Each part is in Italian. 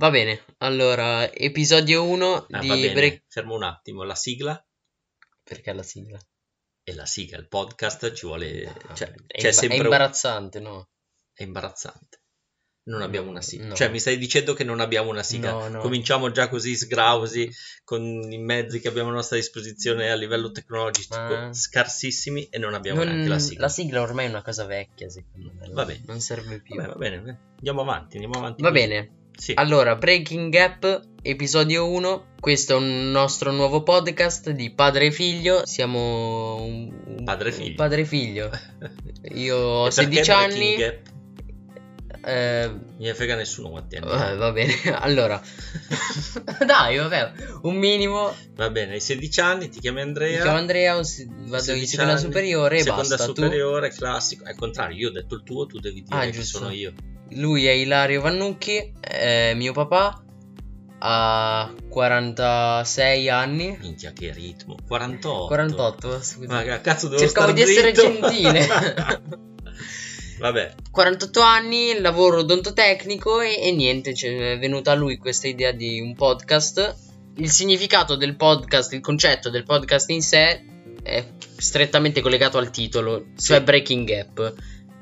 Va bene, allora, episodio 1 Ah, di va bene, Break... fermo un attimo, la sigla Perché la sigla? e la sigla, il podcast ci vuole... Cioè, è, c'è imba- sempre è un- imbarazzante, no? È imbarazzante. Non abbiamo una sigla. No. Cioè, mi stai dicendo che non abbiamo una sigla. No, no. Cominciamo già così sgrausi con i mezzi che abbiamo a nostra disposizione a livello tecnologico Ma- scarsissimi e non abbiamo Non- neanche la sigla. la sigla ormai è una cosa vecchia, secondo me. Va bene. Non serve più. Vabbè, va bene, va bene. andiamo avanti, andiamo avanti. Va bene, Sì. allora, Breaking Gap, episodio 1. Questo è un nostro nuovo podcast di padre e figlio. Siamo un, Padre e figlio. padre e figlio. Io ho E perché 16 anni. Gap? eh, ne frega nessuno quanti anni. eh, va bene, allora. Dai, vabbè, un minimo. Va bene, hai 16 anni, ti chiami Mi Andrea. chiamo Andrea, vado in 16 seconda anni, superiore e seconda basta. Tu- superiore, classico. Al contrario, io ho detto il tuo, tu devi dire Ah, che giusto. sono io. Lui è Ilario Vannucchi, è mio papà, ha 46 anni. Minchia, che ritmo. 48. 48, scusa. Ma che cazzo devo Cercavo di essere gentile. Vabbè, 48 anni, lavoro odontotecnico e, e niente, cioè, è venuta a lui questa idea di un podcast. Il significato del podcast, il concetto del podcast in sé è strettamente collegato al titolo, cioè Sì. Breaking Gap.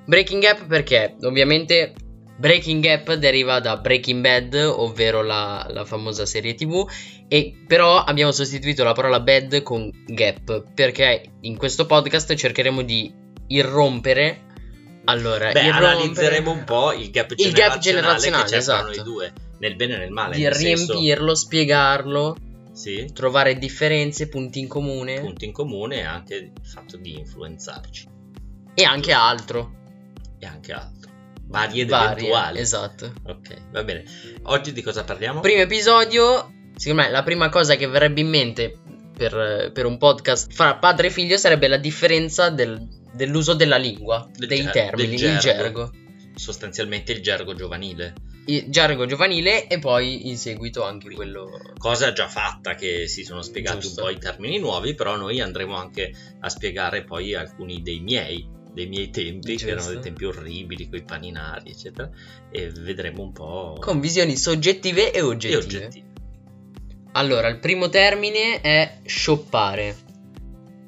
Breaking Gap perché ovviamente Breaking Gap deriva da Breaking Bad, ovvero la, la famosa serie TV, e però abbiamo sostituito la parola bad con gap perché in questo podcast cercheremo di irrompere. Allora, beh, irrompere- analizzeremo un po' il gap Il gap generazionale, generazionale, che esatto. noi due, nel bene e nel male. di nel senso- riempirlo, spiegarlo, sì, trovare differenze, punti in comune punti in comune e anche il fatto di influenzarci e anche altro. e anche altro. Varie ed Varie, eventuali. esatto. Ok, va bene. Oggi di cosa parliamo? Primo episodio, secondo me la prima cosa che verrebbe in mente per, per un podcast fra padre e figlio sarebbe la differenza del- dell'uso della lingua, Del dei ger- termini, del il gergo. gergo. Sostanzialmente il gergo giovanile. Il gergo giovanile e poi in seguito anche quello... Cosa già fatta che si sono spiegati Giusto. un po' i termini nuovi, però noi andremo anche a spiegare poi alcuni dei miei dei miei tempi, che erano Giusto. dei tempi orribili, con i paninari, eccetera, e vedremo un po' Con visioni soggettive e e oggettive. Allora, il primo termine è shoppare.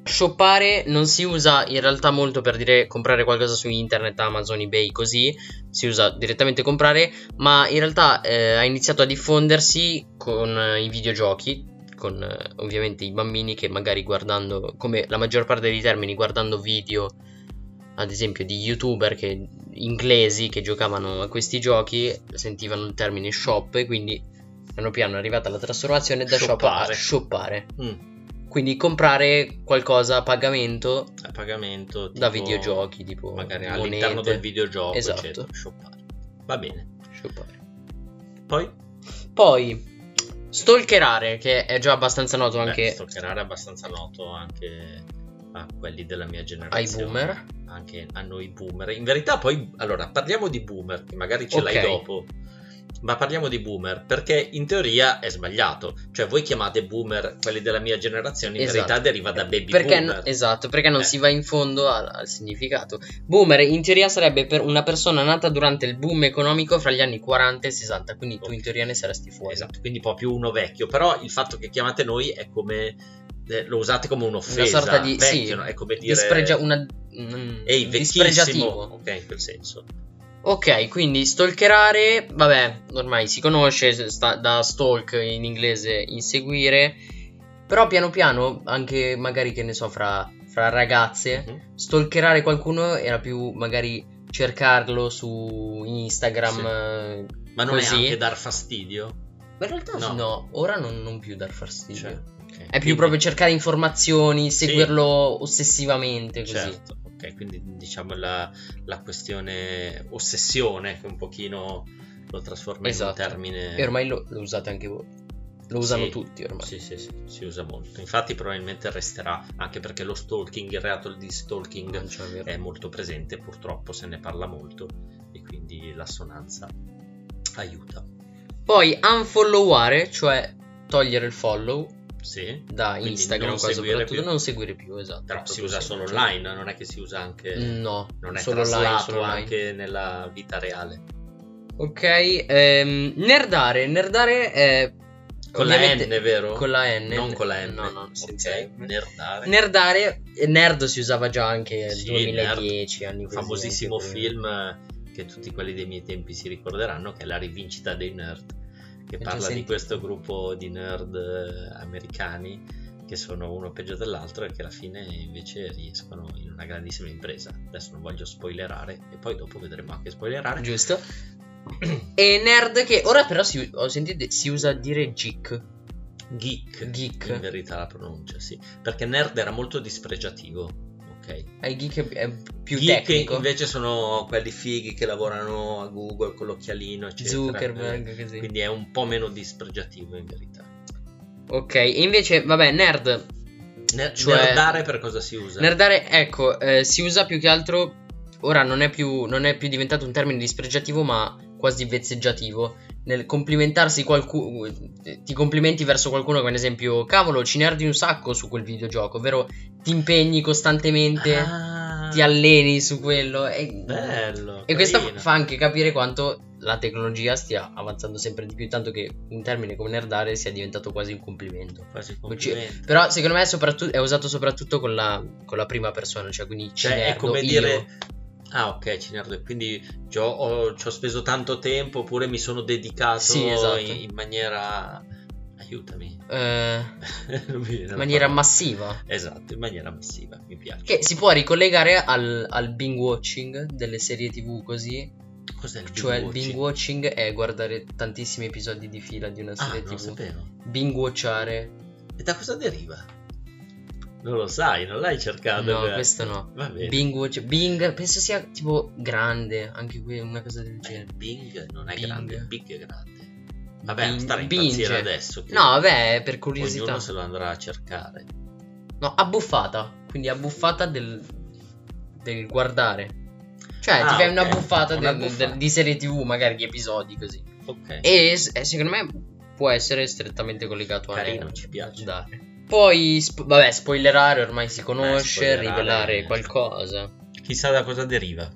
Shoppare non si usa in realtà molto per dire comprare qualcosa su internet, Amazon, eBay, così. Si usa direttamente comprare, ma in realtà eh, ha iniziato a diffondersi con eh, i videogiochi, con eh, ovviamente i bambini che magari guardando, come la maggior parte dei termini, guardando video, ad esempio di youtuber che, inglesi che giocavano a questi giochi, sentivano il termine shop e quindi piano piano è arrivata la trasformazione da shop a Shoppare. shoppare. Mm, Quindi comprare qualcosa a pagamento a pagamento da tipo, videogiochi, tipo magari monete. all'interno del videogioco, Esatto. eccetera, shoppare. Va bene. Shoppare. Poi Poi stalkerare, che è già abbastanza noto Beh, anche stalkerare è abbastanza noto anche a quelli della mia ai generazione. boomer. Anche a noi boomer. In verità poi, allora, parliamo di boomer, che magari ce Ok. l'hai dopo. Ma parliamo di boomer perché in teoria è sbagliato. Cioè, voi chiamate boomer quelli della mia generazione, in Esatto. verità deriva da baby Perché, boomer. esatto, perché non Eh. si va in fondo al, al significato. Boomer in teoria sarebbe per una persona nata durante il boom economico fra gli anni 40 e 60, quindi tu Ok. in teoria ne saresti fuori. Esatto, quindi proprio uno vecchio. Però il fatto che chiamate noi è come. eh, lo usate come un'offesa. Una sorta di vecchio, sì, no? È come dire. dispregia- una, un Ehi, vecchissimo. Ok, in quel senso. Ok, quindi stalkerare, vabbè, ormai si conosce sta- da stalk in inglese inseguire, però piano piano, anche magari che ne so, fra, fra ragazze, Mhm. stalkerare qualcuno era più magari cercarlo su Instagram. Sì. eh, Ma non Così? è anche dar fastidio? Ma in realtà No. no, ora non, non più dar fastidio. Cioè, ok. È più Quindi- proprio cercare informazioni, seguirlo ossessivamente così. Certo, ok, quindi diciamo la, la questione ossessione che un pochino lo trasforma Esatto. in un termine... E ormai lo, lo usate anche voi. Lo usano Sì, tutti ormai. Sì, sì, sì, si usa molto. Infatti probabilmente resterà, anche perché lo stalking, il reato di stalking vero. è molto presente, purtroppo se ne parla molto e quindi l'assonanza aiuta. Poi unfolloware, cioè togliere il follow Sì, da Quindi Instagram qua soprattutto, più. non seguire più, esatto. però si usa solo cioè- online, non è che si usa anche... No, Non è solo online, solo online. anche nella vita reale. Ok, ehm, nerdare. Nerdare è. Con la N, vero? Con la N. Non con la N. No, no, senza Ok, N. Nerdare. Nerdare, nerd si usava già anche nel Sì, 2010 anni così, famosissimo film eh, che tutti quelli dei miei tempi si ricorderanno, che è La rivincita dei nerd, che già parla di questo gruppo di nerd eh, americani che sono uno peggio dell'altro e che alla fine invece riescono in una grandissima impresa. Adesso non voglio spoilerare e poi dopo vedremo anche spoilerare. Giusto. E nerd che ora però si, ho sentito si usa a dire geek. Geek, Geek. in verità la pronuncia, sì, perché nerd era molto dispregiativo, ok? Eh, geek è, più Geek tecnico. invece sono quelli fighi che lavorano a Google con l'occhialino, eccetera. Zuckerberg, così. Quindi è un po' meno dispregiativo in verità. Ok, e invece, vabbè, nerd. Ne- Cioè- Nerdare per cosa si usa? Nerdare, ecco, eh, si usa più che altro. Ora non è più, non è più diventato un termine dispregiativo, ma quasi vezzeggiativo. Nel complimentarsi qualcuno. Ti complimenti verso qualcuno, come ad esempio, cavolo, ci nerdi un sacco su quel videogioco, ovvero ti impegni costantemente, Ah, ti alleni su quello. E, bello. e questo fa anche capire quanto la tecnologia stia avanzando sempre di più, tanto che un termine come nerdare sia diventato quasi un complimento. Quasi un Ci- complimento. Però secondo me è, soprattutto- è usato soprattutto con la, con la prima persona, cioè quindi ci Cioè, è nerdo come io. dire. Ah, ok, ci nerdo. Quindi ci ho, ho- ci ho speso tanto tempo, oppure mi sono dedicato Sì, esatto. in, in maniera. Aiutami. eh, in maniera massiva. Esatto, in maniera massiva, mi piace. Che si può ricollegare al, al binge watching delle serie tv così. Cos'è il Cioè il binge binge watching è guardare tantissimi episodi di fila di una Ah, serie non lo tv. sapevo. Binge watchare. E da cosa deriva? Non lo sai, non l'hai cercato. No, eh. questo no. Va bene. Bing watch. Bing, penso sia tipo grande, anche qui una cosa del Eh, genere. Bing non è Bing. grande, Big è grande. Vabbè, Bing- stare impazzire adesso. che No, vabbè, per curiosità. Ognuno se lo andrà a cercare. No, abbuffata. Quindi abbuffata del, del guardare. Cioè, Ah, ti fai una ok, buffata, una del- buffata. del- di serie TV, magari di episodi così. Ok. E s- eh, secondo me può essere strettamente collegato a Carino, ci piace. dare. Poi, sp- vabbè, spoilerare ormai si conosce, spoilerare- rivelare qualcosa. Chissà da cosa deriva.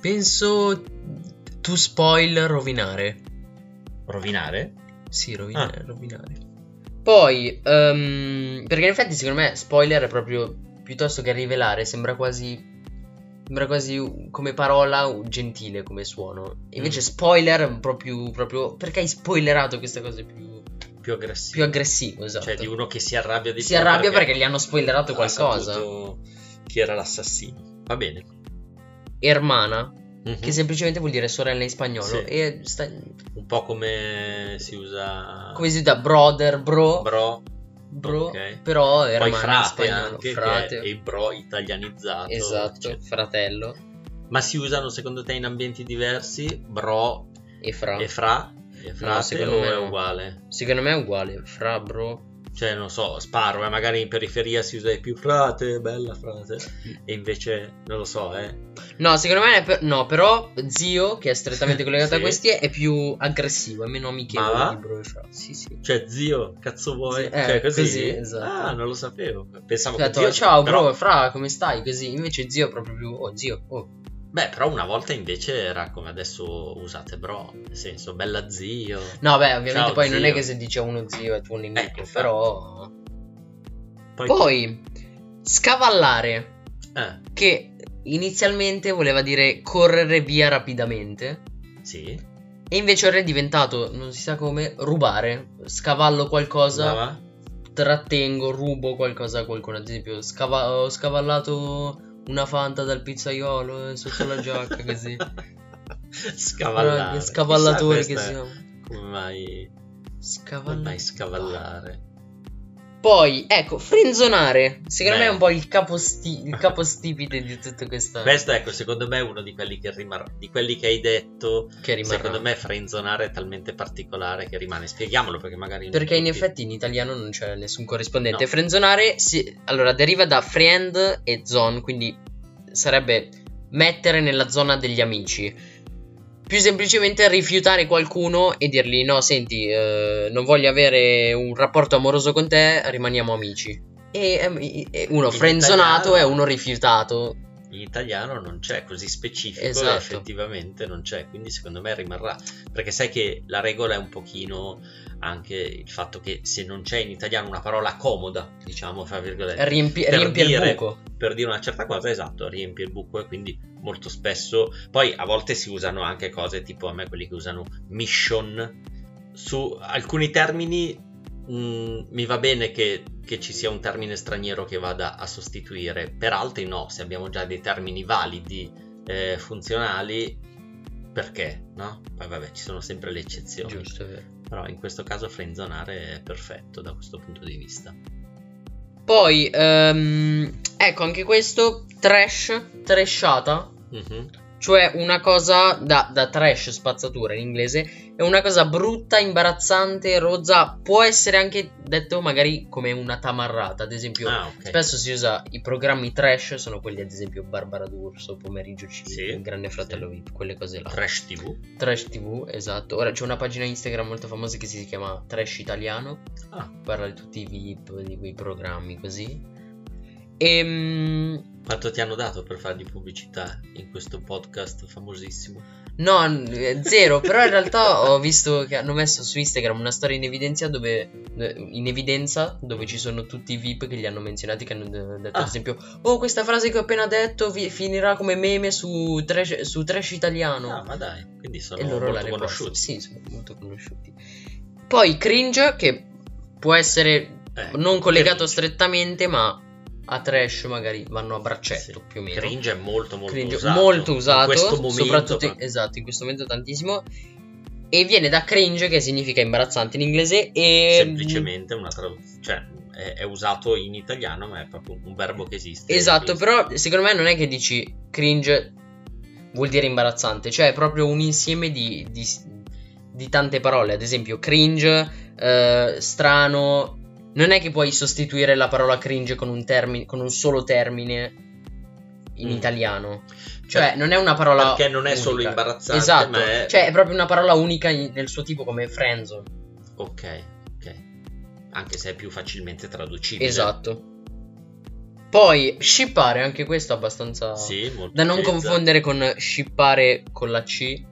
Penso to spoil rovinare. Rovinare? Sì, Ah. rovinare, rovinare. Poi, ehm, perché in effetti secondo me spoiler è proprio piuttosto che rivelare, sembra quasi sembra quasi come parola gentile come suono. Invece Mm. spoiler più proprio perché hai spoilerato queste cose più, Più aggressivo. più aggressivo, esatto. Cioè di uno che si arrabbia di si arrabbia perché gli hanno spoilerato qualcosa. chi era l'assassino. Va bene. Hermana, Mhm. che semplicemente vuol dire sorella in spagnolo Sì. e sta- Un po' come si usa come si dice brother, bro, bro, bro, ok. però poi hermana in frate anche, frate. il bro italianizzato. Esatto, eccetera. fratello Ma si usano secondo te in ambienti diversi? Bro e fra. e fra? E frate secondo me è no. uguale? Secondo me è uguale, fra bro. Cioè, non so, sparo, eh, magari in periferia si usa di più frate, bella frate. E invece, non lo so, eh. No, secondo me è per- no, però zio, che è strettamente collegato a Sì. questi, è più aggressivo, è meno amichevole Ma di bro e fra. Sì, sì. Cioè, zio, cazzo vuoi? Sì, eh, cioè, così? così, esatto. Ah, non lo sapevo. Pensavo Ho che zio... ciao però- bro, fra, come stai? Così, invece zio è proprio più, oh zio, oh. Beh, però una volta invece era come adesso usate bro. Nel senso, bella zio. No, beh, ovviamente Ciao, poi non è zio. che se dice uno zio è tuo nemico, Ecco, infatti. però... Poi... Poi, scavallare, Eh, che inizialmente voleva dire correre via rapidamente. sì. E invece ora è diventato, non si sa come, rubare. Scavallo qualcosa, Brava. trattengo, rubo qualcosa a qualcuno. Ad esempio, scava- ho scavallato una fanta dal pizzaiolo eh, sotto la giacca, così. Scavallare. Scavallatori Chissà che siamo. Come mai... Come Scavallare. mai scavallare? Poi, ecco, frenzonare. Secondo Beh. me è un po' il, caposti- il capostipite di tutto questo. Questo, ecco, secondo me è uno di quelli che rimarrà. Di quelli che hai detto. che rimarrà. Secondo me, frenzonare è talmente particolare che rimane. Spieghiamolo perché magari. Perché in tutti- effetti in italiano non c'è nessun corrispondente. No. Frenzonare si- allora deriva da friend e zone, quindi sarebbe mettere nella zona degli amici. Più semplicemente rifiutare qualcuno e dirgli no, senti, eh, non voglio avere un rapporto amoroso con te, rimaniamo amici. E, ehm, e uno frenzonato è uno rifiutato. In italiano non c'è così specifico Esatto. effettivamente non c'è, quindi secondo me rimarrà, perché sai che la regola è un pochino anche il fatto che se non c'è in italiano una parola comoda, diciamo, fra virgolette, Riempi- per riempie il dire- buco. per dire una certa cosa, esatto, riempie il buco e quindi molto spesso, poi a volte si usano anche cose tipo a me quelli che usano mission, su alcuni termini mh, mi va bene che, che ci sia un termine straniero che vada a sostituire, per altri no, se abbiamo già dei termini validi, eh, funzionali, perché? No? Poi vabbè, ci sono sempre le eccezioni. Giusto. Però in questo caso friendzonare è perfetto da questo punto di vista. Poi, ehm, ecco anche questo, trash, trashata, Mhm. Cioè una cosa da, da trash, spazzatura in inglese, è una cosa brutta, imbarazzante, rozza, può essere anche detto magari come una tamarrata, ad esempio... Ah, ok. Spesso si usa i programmi trash, sono quelli ad esempio Barbara D'Urso, Pomeriggio C, Sì, Grande Fratello sì. VIP, quelle cose là. Trash TV. Trash TV, esatto. Ora c'è una pagina Instagram molto famosa che si chiama Trash Italiano, Ah, parla di tutti i VIP, di quei programmi così. Ehm, quanto ti hanno dato per fargli pubblicità in questo podcast famosissimo? no, n- zero, però in realtà ho visto che hanno messo su Instagram una storia in evidenza dove, in evidenza dove ci sono tutti i VIP che li hanno menzionati, che hanno de- detto Ah. ad esempio, oh questa frase che ho appena detto vi- finirà come meme su Trash, su trash Italiano. Ah, ma dai, quindi sono molto conosciuti. Sì, sono molto conosciuti. Poi cringe, che può essere Eh, non collegato cringe. strettamente, ma a trash magari vanno a braccetto Sì. più o meno. Cringe è molto molto Cringe usato. molto In usato, questo momento, soprattutto ma- esatto, in questo momento tantissimo. E viene da cringe, che significa imbarazzante in inglese, e semplicemente una traduzione, cioè è, è usato in italiano, ma è proprio un verbo che esiste. Esatto, però secondo me non è che dici cringe vuol dire imbarazzante, cioè è proprio un insieme di, di- di tante parole. Ad esempio, cringe, eh, strano. Non è che puoi sostituire la parola cringe con un, termine, con un solo termine in Mm. italiano. Cioè, non è una parola. Perché non è solo unica. imbarazzante, Esatto, è- cioè è proprio una parola unica in- nel suo tipo come friendzone. Ok, ok. Anche se è più facilmente traducibile. Esatto. Poi, shippare, anche questo abbastanza. Sì, molto Da non confondere con shippare con la C,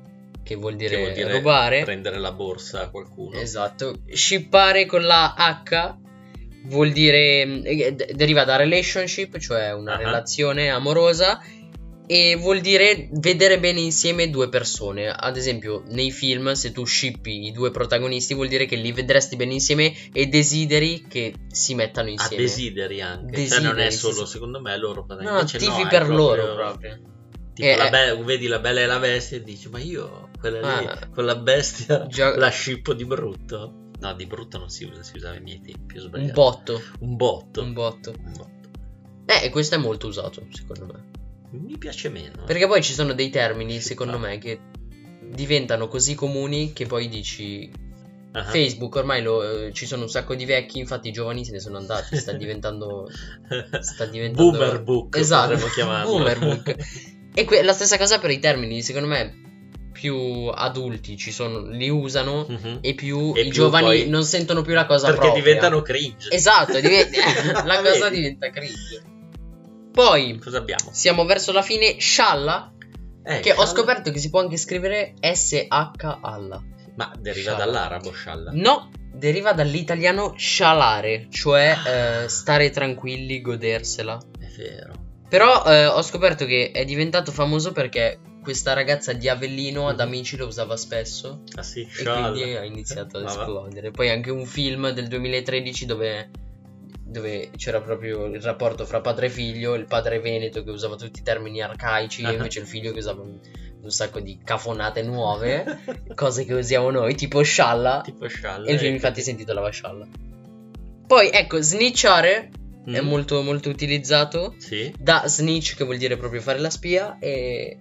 che vuol dire, Che vuol dire rubare. prendere la borsa a qualcuno. Esatto. Shippare con la H vuol dire. eh, deriva da relationship, cioè una Ah. relazione amorosa. E vuol dire vedere bene insieme due persone. Ad esempio, nei film, se tu shippi i due protagonisti, vuol dire che li vedresti bene insieme e desideri che si mettano A insieme. desideri anche. cioè non è Desideri, solo, sì. secondo me, loro. No, invece tifi no, per proprio- loro proprio. Tipo, Eh, la eh. be- vedi la bella e la bestia e dici, ma io quella lì, Ah. quella bestia, Già- la scippo di brutto. No, di brutto non si usa, si usava ai miei tempi, Un botto. Un botto. Un botto. Un botto. Eh, questo è molto usato, secondo me. Mi piace meno. eh. Perché poi ci sono dei termini, Sì, secondo fa. me, che diventano così comuni che poi dici Ah. Facebook ormai lo- eh, ci sono un sacco di vecchi, infatti i giovani se ne sono andati, sta diventando sta diventando Boomer book, Esatto, potremmo chiamarlo. boomer book. E que- la stessa cosa per i termini, secondo me più adulti ci sono, li usano Mhm. e più E i più giovani poi- non sentono più la cosa Perché propria. diventano cringe. Esatto, diventa- la cosa diventa cringe. Poi Cosa abbiamo? siamo verso la fine, scialla, Eh, che ho scialla- scoperto che si può anche scrivere SH alla. Ma deriva Scialla. dall'arabo scialla. No, deriva dall'italiano scialare, cioè Ah. eh, stare tranquilli, godersela. È vero. Però eh, ho scoperto che è diventato famoso perché questa ragazza di Avellino ad Mhm. amici lo usava spesso Ah sì, e scialla. quindi ha iniziato ad Ma va. esplodere. Poi anche un film del 2013 dove, dove c'era proprio il rapporto fra padre e figlio, il padre veneto che usava tutti i termini arcaici Ah. e invece il figlio che usava un, un sacco di cafonate nuove, cose che usiamo noi, tipo scialla. tipo scialla. E il film infatti si intitolava Scialla. Poi ecco, snitchare è Mm. molto molto utilizzato. Sì. Da snitch che vuol dire proprio fare la spia e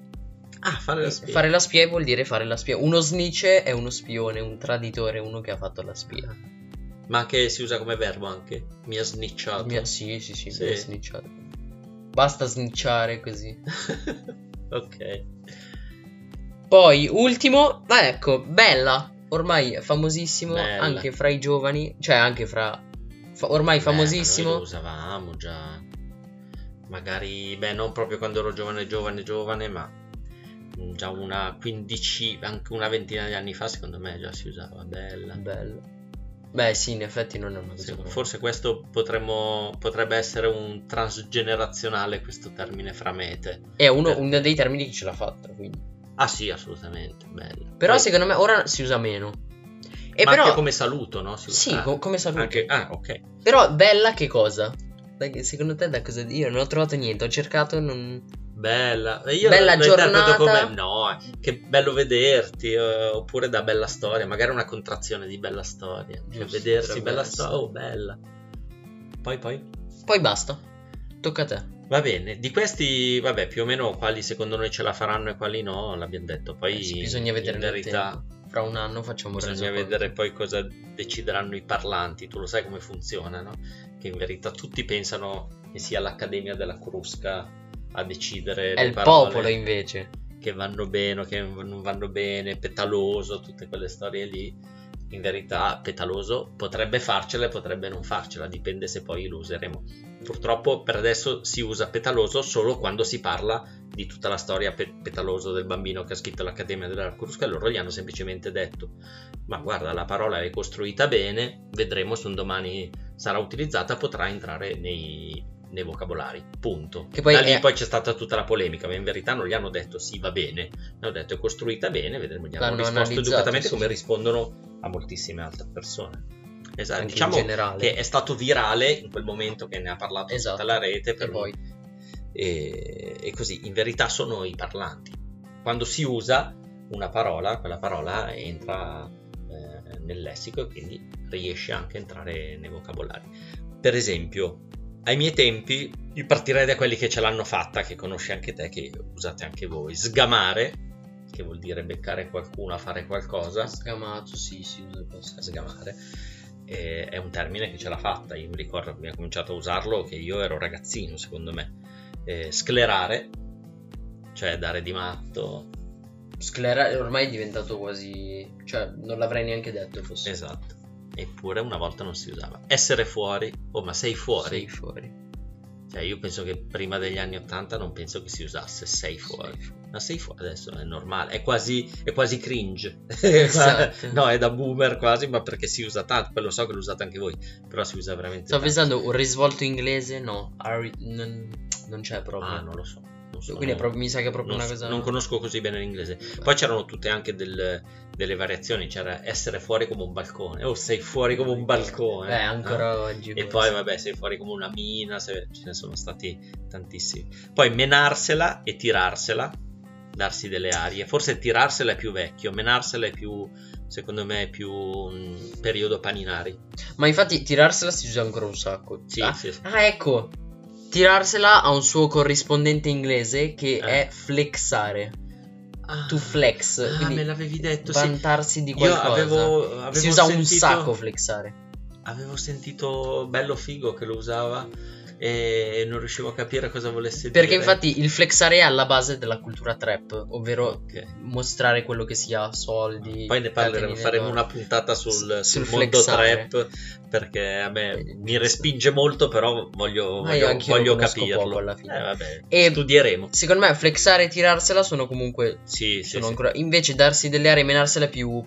Ah, fare la spia. fare la spia vuol dire fare la spia. Uno snitch è uno spione, un traditore, uno che ha fatto la spia. Ma che si usa come verbo anche. Mi ha snitchato. Mi ha- sì, sì, sì, Sì. mi ha snitchato. Basta snitchare così. ok. Poi, ultimo, ma ecco, Bella, ormai è famosissimo Bella. anche fra i giovani, cioè anche fra fa- ormai Beh, famosissimo. noi lo usavamo già. magari, beh, non proprio quando ero giovane, giovane, giovane, ma già una quindici, anche una ventina di anni fa, secondo me già si usava bella. Bello. Beh, sì, in effetti non è una cosa. Sì, forse questo potremmo, potrebbe essere un transgenerazionale questo termine framete. È uno, Per- uno dei termini che ce l'ha fatta, quindi. Ah sì, assolutamente, bello. Però Poi- secondo me ora si usa meno. E ma però anche come saluto, no? Si usa- Sì, ah, co- come saluto. Anche... Ah, ok. Però bella che cosa? Secondo te da cosa io non ho trovato niente, ho cercato non Bella. E Io Bella giornata. come no, che bello vederti, eh, oppure da bella storia, magari una contrazione di bella storia. Cioè, Giusto, vedersi bella storia, oh bella. Poi poi Poi basta. Tocca a te. Va bene, di questi, vabbè, più o meno quali secondo noi ce la faranno e quali no, l'abbiamo detto. Poi Eh bisogna vedere in verità. Fra un anno facciamo bisogna resoconto. vedere poi cosa decideranno i parlanti. Tu lo sai come funziona, no? Che in verità tutti pensano che sia l'Accademia della Crusca a decidere È il popolo invece. che vanno bene o che non vanno bene, petaloso, tutte quelle storie lì. In verità, petaloso potrebbe farcela e potrebbe non farcela, dipende se poi lo useremo. Purtroppo per adesso si usa petaloso solo quando si parla di tutta la storia pe- petaloso del bambino che ha scritto l'Accademia della Crusca e loro gli hanno semplicemente detto ma guarda la parola è costruita bene, vedremo se un domani sarà utilizzata, potrà entrare nei, nei vocabolari, punto. Che poi da lì è- poi c'è stata tutta la polemica, ma in verità non gli hanno detto sì va bene, hanno detto è costruita bene, vedremo, gli hanno risposto educatamente sì, come sì. rispondono a moltissime altre persone. Esatto, Anche diciamo che è stato virale in quel momento che ne ha parlato Esatto. tutta la rete per E poi e, e così in verità sono i parlanti. Quando si usa una parola, quella parola entra eh, nel lessico e quindi riesce anche a entrare nei vocabolari. Per esempio, ai miei tempi, io partirei da quelli che ce l'hanno fatta, che conosci anche te, che usate anche voi. Sgamare, che vuol dire beccare qualcuno a fare qualcosa, scamato, sì, si usa questo. sgamare, eh, è un termine che ce l'ha fatta. Io mi ricordo che abbiamo cominciato a usarlo che io ero ragazzino, secondo me. Eh, sclerare, cioè dare di matto. Sclera ormai è diventato quasi. cioè, non l'avrei neanche detto fosse. Esatto. Eppure una volta non si usava. Essere fuori, oh ma sei fuori. Sei fuori. Cioè, io penso che prima degli anni 80 non penso che si usasse sei fuori. Sei Ma sei fuori adesso è normale, è quasi, è quasi cringe. Esatto. no, è da boomer quasi, ma perché si usa tanto. Poi lo so che lo usate anche voi, però si usa veramente Sto tanto. pensando un risvolto inglese? No, Harry- non, non c'è proprio. Ah, non lo so. Non sono- Quindi proprio- mi sa che è proprio non, una cosa. non conosco così bene l'inglese. Poi c'erano tutte anche del- delle variazioni. C'era essere fuori come un balcone. Oh, sei fuori come un balcone. Eh, ancora Ah. oggi. E poi, vabbè, sei fuori come una mina. se- Ce ne sono stati tantissimi. Poi menarsela e tirarsela. Darsi delle arie. Forse tirarsela è più vecchio. Menarsela è più. Secondo me è più mm, periodo paninari. Ma infatti tirarsela si usa ancora un sacco. Sì, ah, sì, sì. ah, ecco. Tirarsela ha un suo corrispondente inglese che Eh. è flexare. Ah, To flex. ah, me l'avevi detto. Sì. vantarsi di Io qualcosa. avevo, avevo si usa un sentito- sacco flexare. Avevo sentito bello figo che lo usava e non riuscivo a capire cosa volesse Perché dire. infatti il flexare è alla base della cultura trap, ovvero Ok. mostrare quello che si ha, soldi. Poi ne parleremo, faremo una puntata sul, Sul sul mondo trap perché a me Eh, mi respinge molto, però voglio, voglio, voglio capirlo. alla fine. Eh, vabbè, E- studieremo. Secondo me flexare e tirarsela sono comunque... Sì, sì, sono sì. ancora... Invece darsi delle aree e menarsela è più...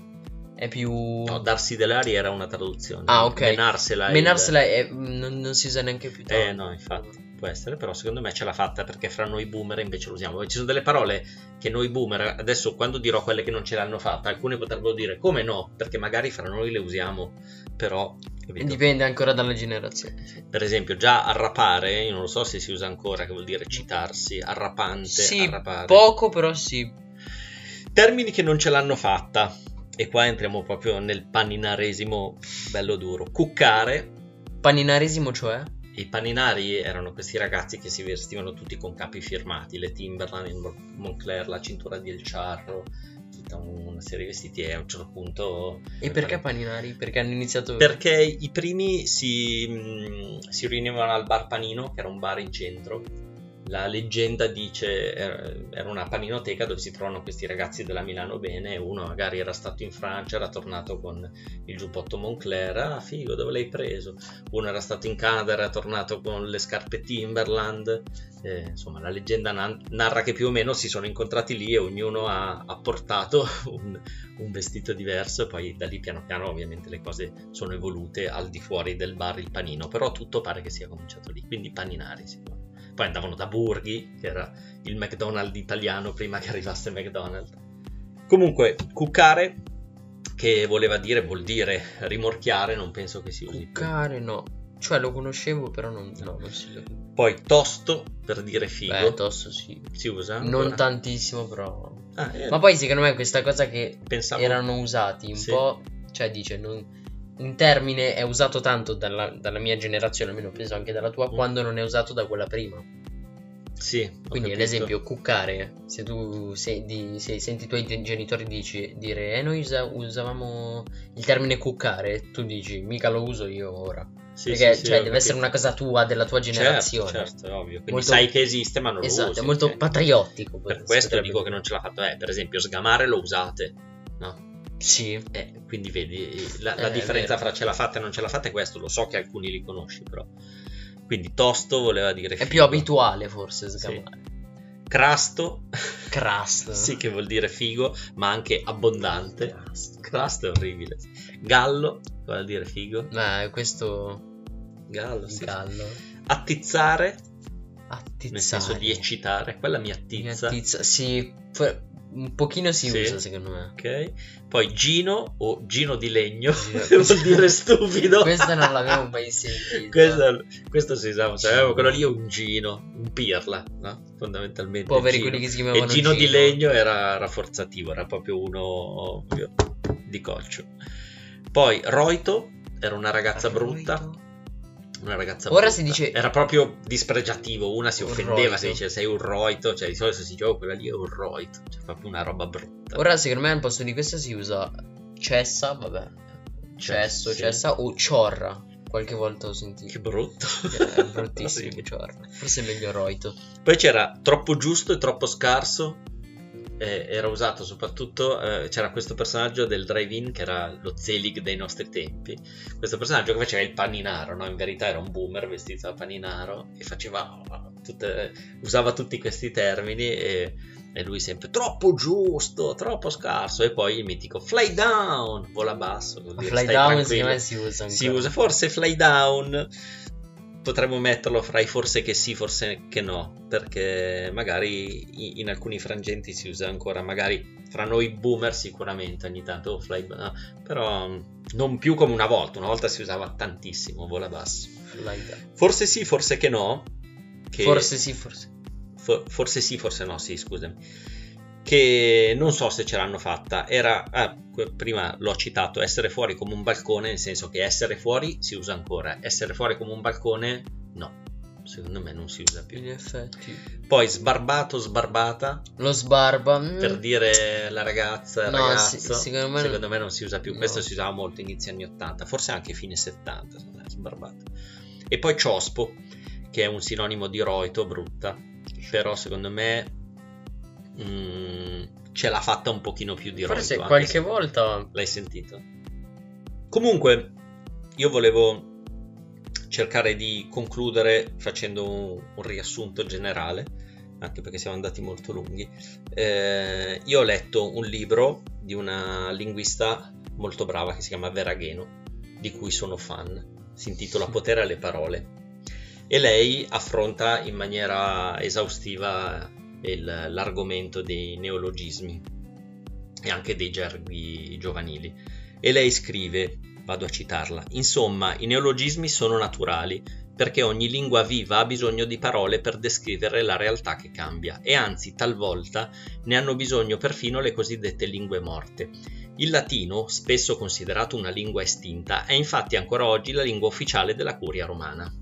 È più... No, darsi delle arie era una traduzione. Ah, ok. Menarsela. è il- Menarsela è- non, non si usa neanche più tanto. Eh no, infatti, può essere, però secondo me ce l'ha fatta perché fra noi boomer invece lo usiamo. Ci sono delle parole che noi boomer, adesso quando dirò quelle che non ce l'hanno fatta, alcune potrebbero dire come no, perché magari fra noi le usiamo, però... capito? Dipende ancora dalla generazione. Per esempio, già arrapare, io non lo so se si usa ancora, che vuol dire citarsi, arrapante, Sì, arrapare. poco però sì. Termini che non ce l'hanno fatta, e qua entriamo proprio nel paninaresimo bello duro. Cuccare, Paninaresimo cioè? I paninari erano questi ragazzi che si vestivano tutti con capi firmati, le Timberland, il Mon- Moncler, la cintura di El Charro, tutta una serie di vestiti e a un certo punto... E perché paninari? Perché hanno iniziato... Perché i primi si, mh, si riunivano al bar Panino, che era un bar in centro, la leggenda dice era una paninoteca dove si trovano questi ragazzi della Milano Bene uno magari era stato in Francia era tornato con il giubbotto Moncler ah figo dove l'hai preso? Uno era stato in Canada era tornato con le scarpe Timberland eh, insomma la leggenda narra che più o meno si sono incontrati lì e ognuno ha, ha portato un, un, vestito diverso e poi da lì piano piano ovviamente le cose sono evolute al di fuori del bar il panino però tutto pare che sia cominciato lì quindi paninari sicuramente poi andavano da Burghi, che era il McDonald's italiano prima che arrivasse McDonald's. Comunque, cuccare, che voleva dire, vuol dire rimorchiare, non penso che si usi Cuccare, no. Cioè lo conoscevo, però non, no, non si usa Poi tosto, per dire figo. Beh, tosto sì. Si usa? Ancora? Non tantissimo, però... Ah, eh. Ma poi secondo me questa cosa che Pensavo... erano usati un sì. po'... Cioè dice, non un termine è usato tanto dalla, dalla, mia generazione, almeno penso anche dalla tua, mm. quando non è usato da quella prima. Sì. Quindi, ad esempio, cuccare, se tu se, di, se senti i tuoi genitori dici, dire, eh, noi usa, usavamo il termine cuccare, tu dici, mica lo uso io ora. Sì, Perché sì, cioè, deve essere una cosa tua, della tua certo, generazione. Certo, certo, ovvio. Quindi molto... sai che esiste, ma non esatto, lo usi. Esatto, è molto okay. patriottico. Per questo dico che non ce l'ha fatto. Eh, per esempio, sgamare lo usate, no? Sì. Eh, quindi vedi, la, la eh, differenza fra ce l'ha fatta e non ce l'ha fatta è questo, lo so che alcuni li conosci però. Quindi tosto voleva dire... È figo. più abituale forse sgamare. Sì. Crasto. Crust. sì, che vuol dire figo, ma anche abbondante. Crust, Crust è orribile. Gallo, vuol dire figo. Beh, questo... Gallo, sì. Gallo. Attizzare. Attizzare. Nel senso di eccitare. Quella mi attizza. Mi attizza, sì un pochino si sì. usa secondo me. Ok. Poi Gino o Gino di legno Gino. vuol dire stupido. questo non l'avevo mai sentito. questo, questo si usava, cioè, quello lì è un Gino, un pirla, no? Fondamentalmente. Poveri quelli che si chiamavano E Gino, Gino. di legno era rafforzativo, era proprio uno di colcio. Poi Roito era una ragazza Roito. brutta una ragazza Ora brutta. si dice era proprio dispregiativo, una si offendeva se dice sei un roito, cioè di solito si dice oh quella lì è un roito, cioè proprio una roba brutta. Ora secondo me al posto di questo si usa cessa, vabbè. Cesso, sì. cessa o ciorra. Qualche volta ho sentito. Che brutto. È bruttissimo, sì. ciorra. Forse è meglio roito. Poi c'era troppo giusto e troppo scarso eh, era usato soprattutto, eh, c'era questo personaggio del drive-in che era lo Zelig dei nostri tempi, questo personaggio che faceva il paninaro, no? in verità era un boomer vestito da paninaro e faceva, tutte, usava tutti questi termini e, e, lui sempre troppo giusto, troppo scarso. E poi il mitico fly down, vola basso, dire, fly down si usa, si usa forse fly down potremmo metterlo fra i forse che sì, forse che no, perché magari in alcuni frangenti si usa ancora, magari fra noi boomer sicuramente ogni tanto, oh, fly, però non più come una volta, una volta si usava tantissimo, vola basso. Forse sì, forse che no. Che... Forse sì, forse. For- forse sì, forse no, sì, scusami che non so se ce l'hanno fatta. Era, ah, prima l'ho citato, essere fuori come un balcone, nel senso che essere fuori si usa ancora, essere fuori come un balcone no. Secondo me non si usa più. In effetti. Poi sbarbato, sbarbata. Lo sbarba. Mm. Per dire la ragazza, no, ragazzo. Si, secondo, me, secondo, me, non si usa più. No. Questo si usava molto inizio anni 80, forse anche fine 70. Sbarbato. E poi ciospo, che è un sinonimo di roito, brutta. Però secondo me mm, ce l'ha fatta un pochino più di Forse Ronto, qualche volta l'hai sentito. Comunque, io volevo cercare di concludere facendo un, un riassunto generale, anche perché siamo andati molto lunghi. Eh, io ho letto un libro di una linguista molto brava che si chiama Vera Gheno, di cui sono fan. Si intitola Potere alle parole. E lei affronta in maniera esaustiva l'argomento dei neologismi e anche dei gerghi giovanili. E lei scrive, vado a citarla, insomma i neologismi sono naturali perché ogni lingua viva ha bisogno di parole per descrivere la realtà che cambia e anzi talvolta ne hanno bisogno perfino le cosiddette lingue morte. Il latino, spesso considerato una lingua estinta, è infatti ancora oggi la lingua ufficiale della curia romana.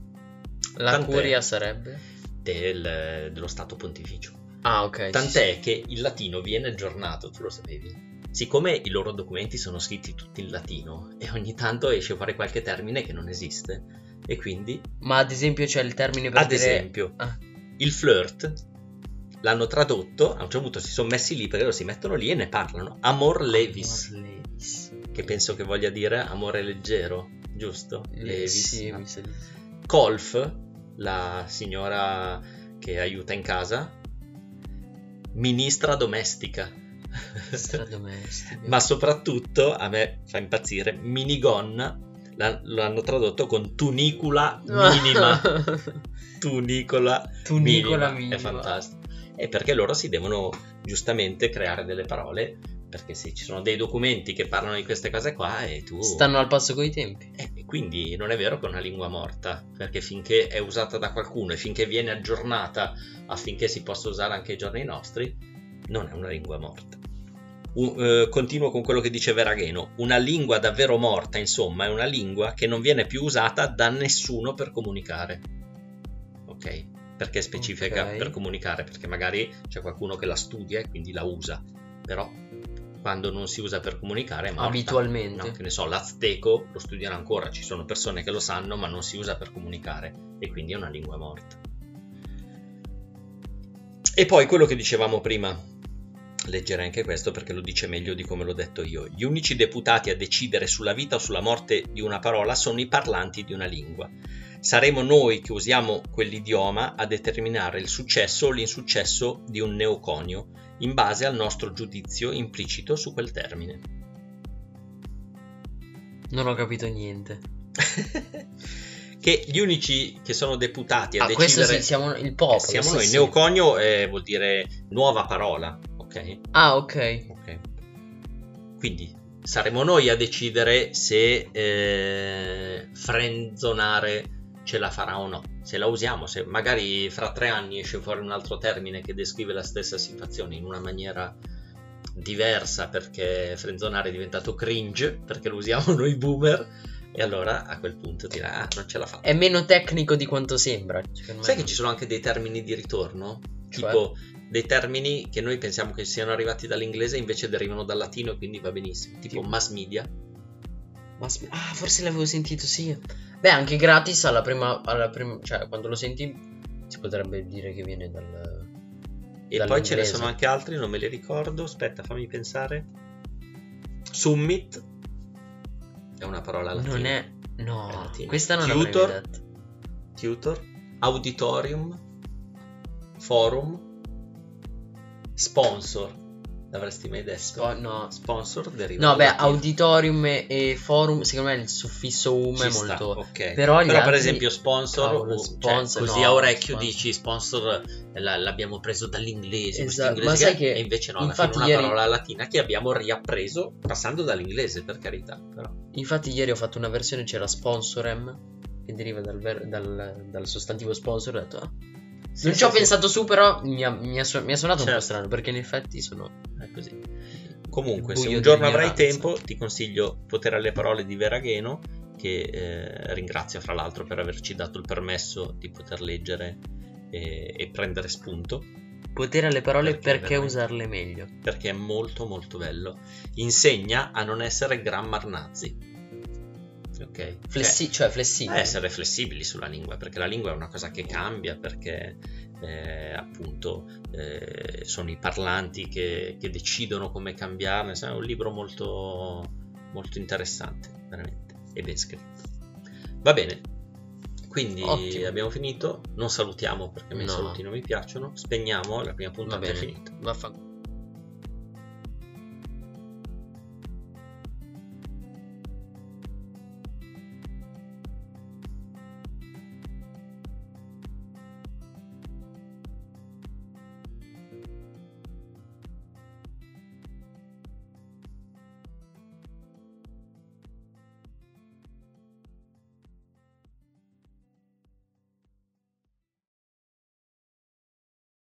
La Tant'è curia sarebbe? Del, dello Stato Pontificio. Ah, ok. Tant'è sì, che il latino viene aggiornato, tu lo sapevi? Siccome i loro documenti sono scritti tutti in latino e ogni tanto esce fuori qualche termine che non esiste e quindi... Ma ad esempio c'è il termine per ad dire... esempio, ah. Il flirt l'hanno tradotto, a un certo punto si sono messi lì perché loro si mettono lì e ne parlano. Amor levis, Amor Levis. che penso che voglia dire amore leggero, giusto? Levis. sì, sì. Colf, la signora che aiuta in casa, ministra domestica. Stradomestica. Ma soprattutto a me fa impazzire minigonna l'ha- l'hanno tradotto con tunicula minima. Tunicola Tunicola minima. minima. È fantastico. E perché loro si devono giustamente creare delle parole. Perché se ci sono dei documenti che parlano di queste cose qua e tu. Stanno al passo coi tempi. Eh, quindi non è vero che è una lingua morta, perché finché è usata da qualcuno e finché viene aggiornata affinché si possa usare anche ai giorni nostri, non è una lingua morta. U- eh, continuo con quello che dice Veragheno. Una lingua davvero morta, insomma, è una lingua che non viene più usata da nessuno per comunicare. Ok? Perché specifica Ok. per comunicare? Perché magari c'è qualcuno che la studia e quindi la usa, però quando non si usa per comunicare è morta. Abitualmente. No, che ne so, l'azteco lo studiano ancora, ci sono persone che lo sanno, ma non si usa per comunicare e quindi è una lingua morta. E poi quello che dicevamo prima, leggerei anche questo perché lo dice meglio di come l'ho detto io. Gli unici deputati a decidere sulla vita o sulla morte di una parola sono i parlanti di una lingua. Saremo noi che usiamo quell'idioma a determinare il successo o l'insuccesso di un neoconio in base al nostro giudizio implicito su quel termine. Non ho capito niente. che gli unici che sono deputati a Ah, questo decidere sì, siamo il popolo. siamo noi. sì. Neoconio eh, vuol dire nuova parola, ok? Ah, ok. Ok. Quindi saremo noi a decidere se eh, frenzonare ce la farà o no. Se la usiamo, se magari fra tre anni esce fuori un altro termine che descrive la stessa situazione in una maniera diversa perché frenzonare è diventato cringe perché lo usiamo noi boomer e allora a quel punto dirà ah non ce la fa. È meno tecnico di quanto sembra. Sai che ci sono anche dei termini di ritorno? Cioè? Tipo dei termini che noi pensiamo che siano arrivati dall'inglese invece derivano dal latino quindi va benissimo. Tipo Tipo? mass media. Ma ah, forse l'avevo sentito, sì. Beh, anche gratis alla prima, alla prim- cioè quando lo senti si potrebbe dire che viene dal E poi ce ne sono anche altri, non me li ricordo. Aspetta, fammi pensare. Summit è una parola latina. Non è no, È questa non Tutor? l'avrei detto. Tutor, auditorium, forum, sponsor. L'avresti mai detto? Spo- no. Sponsor deriva No, beh, latino. auditorium e, forum, secondo me il suffisso um Ci è sta, molto ok. Però gli per altri- esempio sponsor, Cavolo, sponsor, cioè, così no, a orecchio sponsor. dici sponsor eh, la- l'abbiamo preso dall'inglese, Esatto, ma sai che- che e invece no, infatti una ieri- parola latina che abbiamo riappreso passando dall'inglese, per carità, però. Infatti ieri ho fatto una versione c'era sponsorem che deriva dal, ver- dal- dal sostantivo sponsor, ho detto ah, Sì, non sì, ci ho sì, pensato su, però mi ha, mi ha su- mi ha suonato un Certo. po' strano perché in effetti sono è così. Comunque, se un giorno avrai dell'ignoranza. tempo, ti consiglio Potere alle parole di Veragheno, che eh, ringrazio fra l'altro per averci dato il permesso di poter leggere e, e prendere spunto. potere alle parole Perché perché, usarle meglio. perché è molto molto bello. Insegna a non essere grammar nazi. Ok? Flessi- cioè Cioè, flessibile. a essere flessibili sulla lingua, perché la lingua è una cosa che cambia, perché eh, appunto eh, sono i parlanti che, che decidono come cambiarne. È un libro molto, molto interessante, veramente, e ben scritto. Va bene. Quindi Ottimo. abbiamo finito, non salutiamo perché a me i No. saluti non mi piacciono, spegniamo, la prima Va puntata è bene. finita. Vaffanculo.